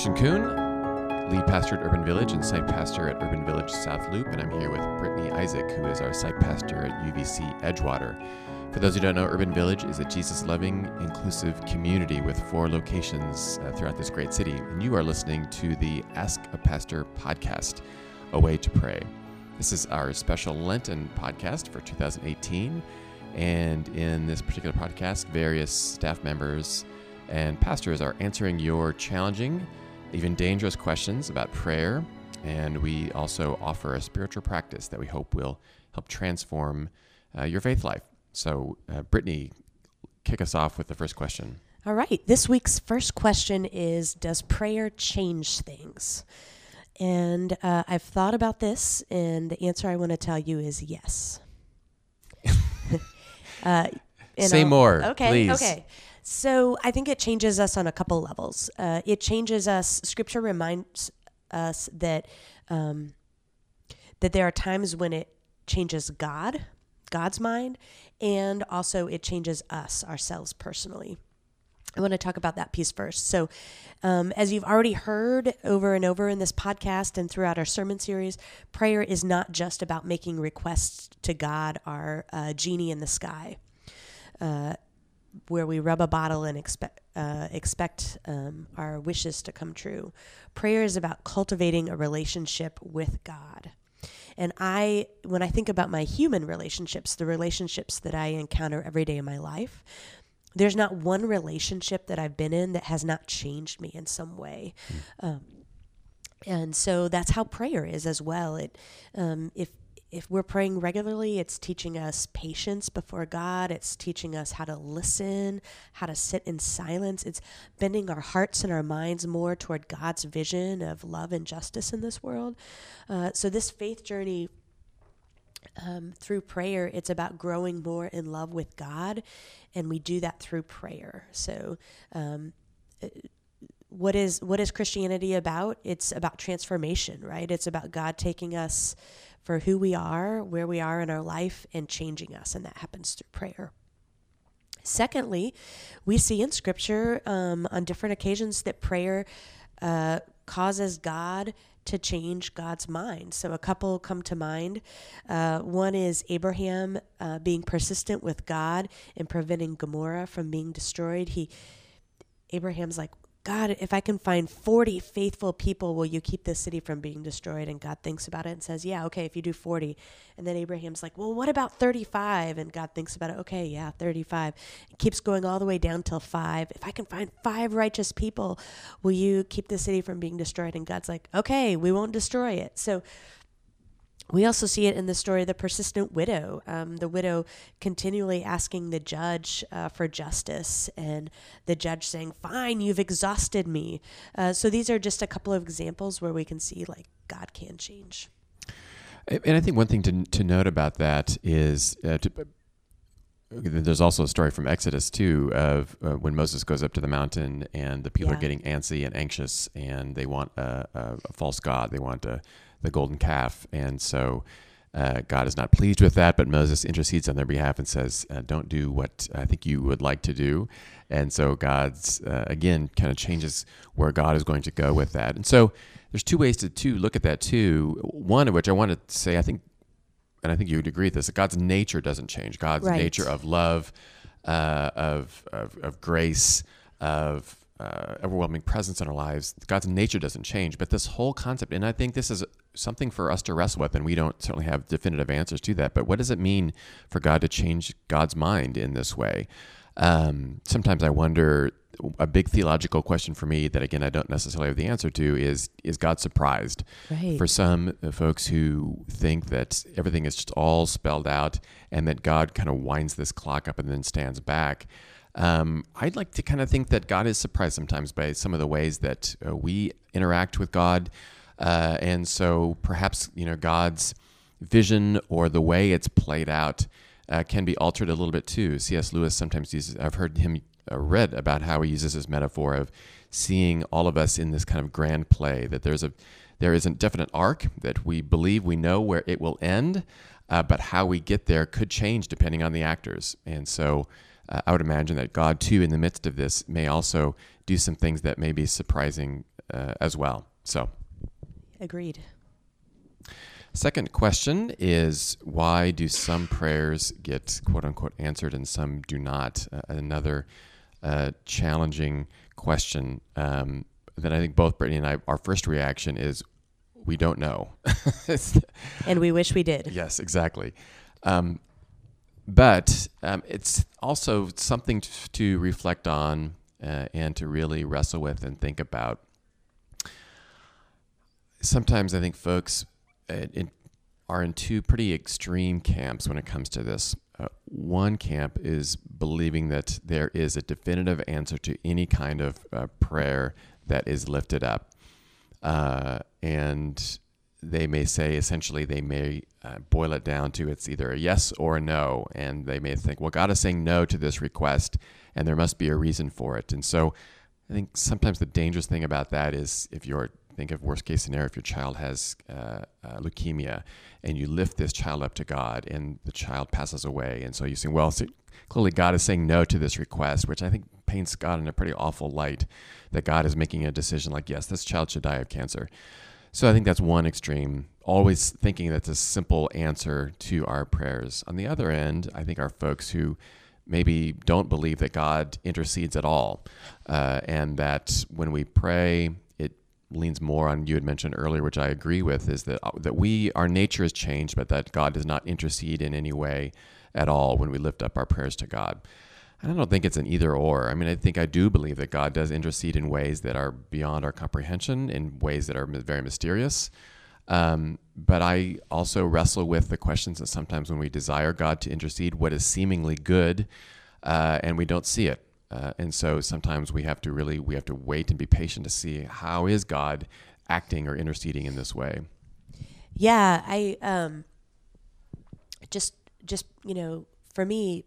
Christian Kuhn, lead pastor at Urban Village and site pastor at Urban Village South Loop, and I'm here with Brittany Isaac, who is our site pastor at UVC Edgewater. For those who don't know, Urban Village is a Jesus loving, inclusive community with four locations uh, throughout this great city. And you are listening to the Ask a Pastor podcast, A Way to Pray. This is our special Lenten podcast for 2018. And in this particular podcast, various staff members and pastors are answering your challenging, even dangerous questions about prayer. And we also offer a spiritual practice that we hope will help transform uh, your faith life. So, uh, Brittany, kick us off with the first question. All right. This week's first question is Does prayer change things? And uh, I've thought about this, and the answer I want to tell you is yes. uh, Say I'll, more. Okay. Please. Okay. So I think it changes us on a couple levels. Uh, it changes us. Scripture reminds us that um, that there are times when it changes God, God's mind, and also it changes us ourselves personally. I want to talk about that piece first. So, um, as you've already heard over and over in this podcast and throughout our sermon series, prayer is not just about making requests to God, our uh, genie in the sky. Uh, where we rub a bottle and expect uh, expect um, our wishes to come true. Prayer is about cultivating a relationship with God. And I, when I think about my human relationships, the relationships that I encounter every day in my life, there's not one relationship that I've been in that has not changed me in some way. Mm. Um, and so that's how prayer is as well. It, um, if if we're praying regularly, it's teaching us patience before God. It's teaching us how to listen, how to sit in silence. It's bending our hearts and our minds more toward God's vision of love and justice in this world. Uh, so, this faith journey um, through prayer, it's about growing more in love with God, and we do that through prayer. So, um, uh, what is what is Christianity about? It's about transformation, right? It's about God taking us for who we are, where we are in our life, and changing us. And that happens through prayer. Secondly, we see in Scripture um, on different occasions that prayer uh, causes God to change God's mind. So, a couple come to mind. Uh, one is Abraham uh, being persistent with God and preventing Gomorrah from being destroyed. He Abraham's like, God, if I can find 40 faithful people, will you keep this city from being destroyed? And God thinks about it and says, Yeah, okay, if you do 40. And then Abraham's like, Well, what about 35? And God thinks about it, Okay, yeah, 35. It keeps going all the way down till five. If I can find five righteous people, will you keep the city from being destroyed? And God's like, Okay, we won't destroy it. So we also see it in the story of the persistent widow, um, the widow continually asking the judge uh, for justice, and the judge saying, Fine, you've exhausted me. Uh, so these are just a couple of examples where we can see like God can change. And I think one thing to, to note about that is uh, to, there's also a story from Exodus too of uh, when Moses goes up to the mountain and the people yeah. are getting antsy and anxious and they want a, a, a false god. They want a the golden calf. And so uh, God is not pleased with that, but Moses intercedes on their behalf and says, uh, Don't do what I think you would like to do. And so God's, uh, again, kind of changes where God is going to go with that. And so there's two ways to, to look at that, too. One of which I want to say, I think, and I think you would agree with this, that God's nature doesn't change. God's right. nature of love, uh, of, of, of grace, of uh, overwhelming presence in our lives, God's nature doesn't change. But this whole concept, and I think this is something for us to wrestle with, and we don't certainly have definitive answers to that. But what does it mean for God to change God's mind in this way? Um, sometimes I wonder. A big theological question for me that again I don't necessarily have the answer to is is God surprised? Right. For some uh, folks who think that everything is just all spelled out and that God kind of winds this clock up and then stands back. Um, I'd like to kind of think that God is surprised sometimes by some of the ways that uh, we interact with God. Uh, and so perhaps, you know, God's vision or the way it's played out uh, can be altered a little bit too. C.S. Lewis sometimes uses, I've heard him uh, read about how he uses this metaphor of seeing all of us in this kind of grand play, that there's a, there is a definite arc that we believe we know where it will end, uh, but how we get there could change depending on the actors. And so, uh, I would imagine that God, too, in the midst of this, may also do some things that may be surprising uh, as well. So, agreed. Second question is why do some prayers get quote unquote answered and some do not? Uh, another uh, challenging question um, that I think both Brittany and I, our first reaction is we don't know. and we wish we did. Yes, exactly. Um, but um, it's also something to, to reflect on uh, and to really wrestle with and think about. Sometimes I think folks uh, in, are in two pretty extreme camps when it comes to this. Uh, one camp is believing that there is a definitive answer to any kind of uh, prayer that is lifted up. Uh, and they may say essentially they may uh, boil it down to it's either a yes or a no and they may think well god is saying no to this request and there must be a reason for it. And so i think sometimes the dangerous thing about that is if you're think of worst case scenario if your child has uh, uh, leukemia and you lift this child up to god and the child passes away and so you say well so clearly god is saying no to this request which i think paints god in a pretty awful light that god is making a decision like yes this child should die of cancer so I think that's one extreme, always thinking that's a simple answer to our prayers. On the other end, I think are folks who maybe don't believe that God intercedes at all, uh, and that when we pray, it leans more on you had mentioned earlier, which I agree with, is that uh, that we our nature is changed, but that God does not intercede in any way at all when we lift up our prayers to God. I don't think it's an either or. I mean, I think I do believe that God does intercede in ways that are beyond our comprehension, in ways that are very mysterious. Um, but I also wrestle with the questions that sometimes when we desire God to intercede, what is seemingly good, uh, and we don't see it. Uh, and so sometimes we have to really we have to wait and be patient to see how is God acting or interceding in this way. Yeah, I um, just just you know for me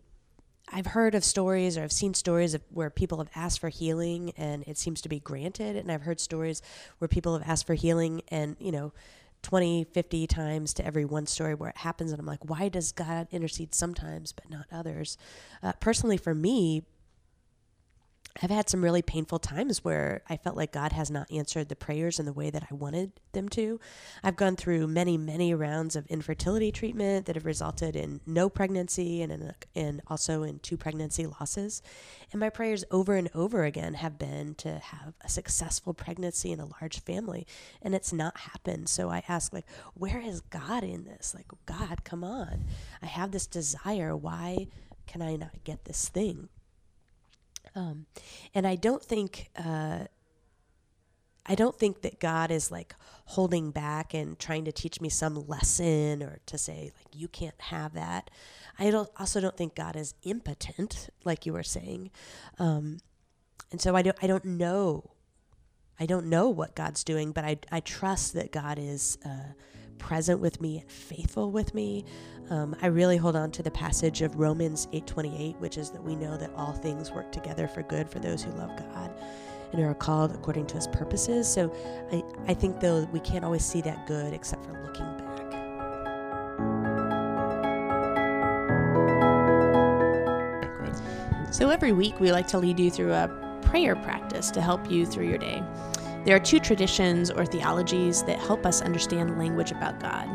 I've heard of stories or I've seen stories of where people have asked for healing and it seems to be granted. And I've heard stories where people have asked for healing and, you know, 20, 50 times to every one story where it happens. And I'm like, why does God intercede sometimes but not others? Uh, personally, for me, I've had some really painful times where I felt like God has not answered the prayers in the way that I wanted them to. I've gone through many, many rounds of infertility treatment that have resulted in no pregnancy and in, and also in two pregnancy losses. And my prayers over and over again have been to have a successful pregnancy and a large family, and it's not happened. So I ask, like, where is God in this? Like, God, come on! I have this desire. Why can I not get this thing? Um, and I don't think uh, I don't think that God is like holding back and trying to teach me some lesson or to say like you can't have that. I don't also don't think God is impotent, like you were saying, um, and so I don't I don't know. I don't know what God's doing, but I I trust that God is. Uh, present with me and faithful with me. Um, I really hold on to the passage of Romans 8:28, which is that we know that all things work together for good for those who love God and are called according to His purposes. So I, I think though we can't always see that good except for looking back. So every week we like to lead you through a prayer practice to help you through your day. There are two traditions or theologies that help us understand language about God.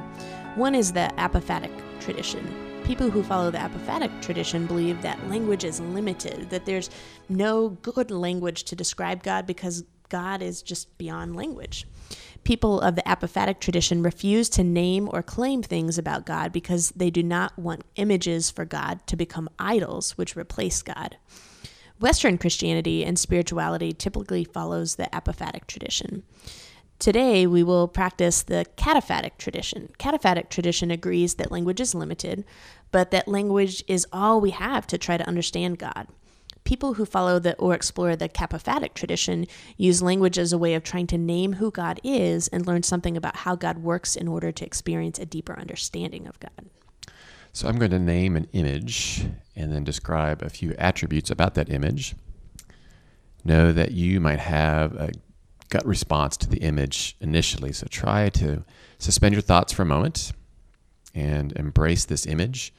One is the apophatic tradition. People who follow the apophatic tradition believe that language is limited, that there's no good language to describe God because God is just beyond language. People of the apophatic tradition refuse to name or claim things about God because they do not want images for God to become idols which replace God. Western Christianity and spirituality typically follows the apophatic tradition. Today, we will practice the cataphatic tradition. Cataphatic tradition agrees that language is limited, but that language is all we have to try to understand God. People who follow the or explore the cataphatic tradition use language as a way of trying to name who God is and learn something about how God works in order to experience a deeper understanding of God. So I'm going to name an image and then describe a few attributes about that image. Know that you might have a gut response to the image initially. So try to suspend your thoughts for a moment and embrace this image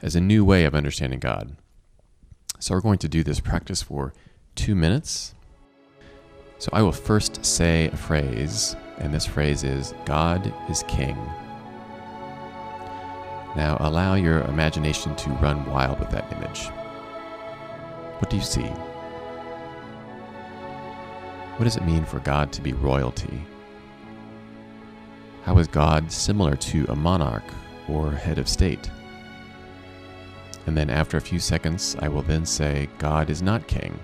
as a new way of understanding God. So we're going to do this practice for two minutes. So I will first say a phrase, and this phrase is God is King. Now allow your imagination to run wild with that image. What do you see? What does it mean for God to be royalty? How is God similar to a monarch or head of state? And then after a few seconds, I will then say, God is not king.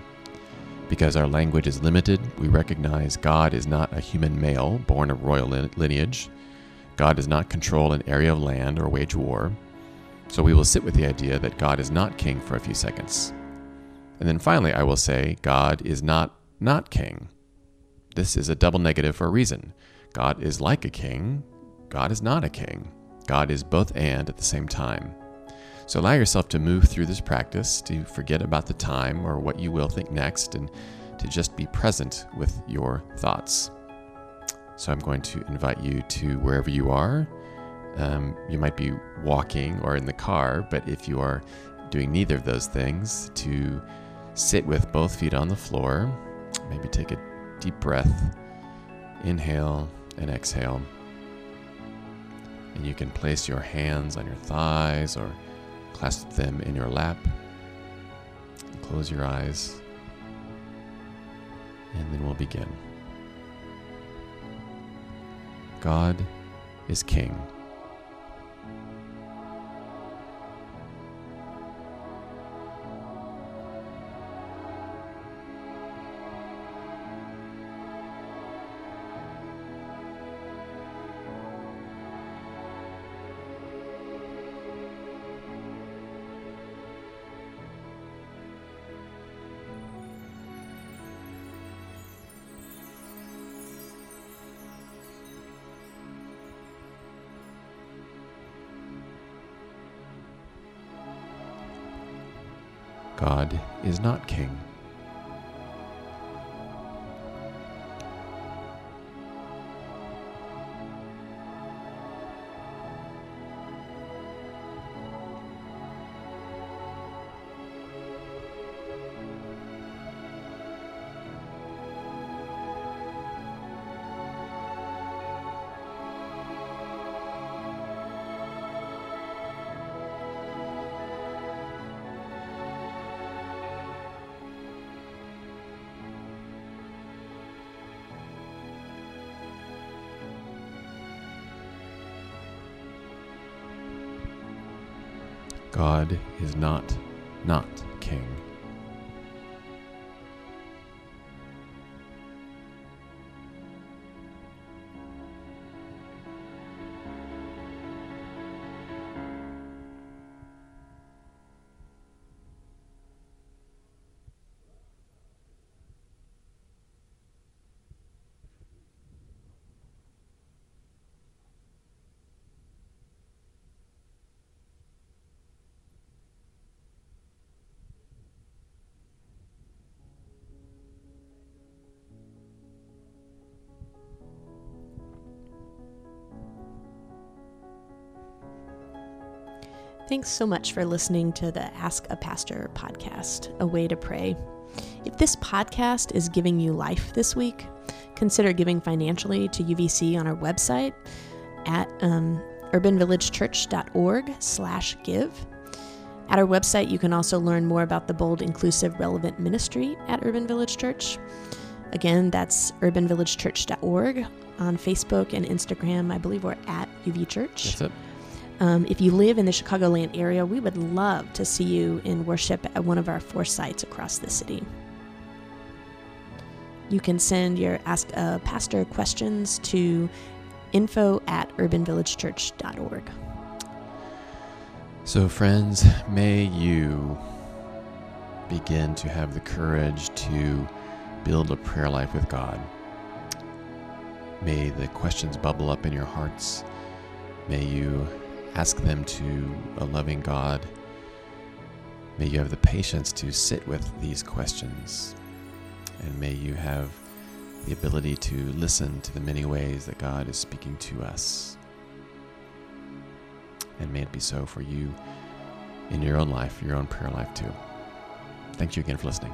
Because our language is limited, we recognize God is not a human male born of royal lineage. God does not control an area of land or wage war. So we will sit with the idea that God is not king for a few seconds. And then finally, I will say, God is not not king. This is a double negative for a reason. God is like a king, God is not a king. God is both and at the same time. So allow yourself to move through this practice, to forget about the time or what you will think next, and to just be present with your thoughts. So I'm going to invite you to wherever you are. Um, you might be walking or in the car, but if you are doing neither of those things, to sit with both feet on the floor, maybe take a deep breath, inhale and exhale. And you can place your hands on your thighs or Clasp them in your lap. Close your eyes. And then we'll begin. God is King. God is not king. God is not not king. Thanks so much for listening to the Ask a Pastor podcast, A Way to Pray. If this podcast is giving you life this week, consider giving financially to UVC on our website at um, urbanvillagechurch.org slash give. At our website, you can also learn more about the bold, inclusive, relevant ministry at Urban Village Church. Again, that's urbanvillagechurch.org. On Facebook and Instagram, I believe we're at UV Church. That's it. Um, if you live in the Chicagoland area, we would love to see you in worship at one of our four sites across the city. You can send your Ask a Pastor questions to info at urbanvillagechurch.org. So, friends, may you begin to have the courage to build a prayer life with God. May the questions bubble up in your hearts. May you Ask them to a loving God. May you have the patience to sit with these questions. And may you have the ability to listen to the many ways that God is speaking to us. And may it be so for you in your own life, your own prayer life too. Thank you again for listening.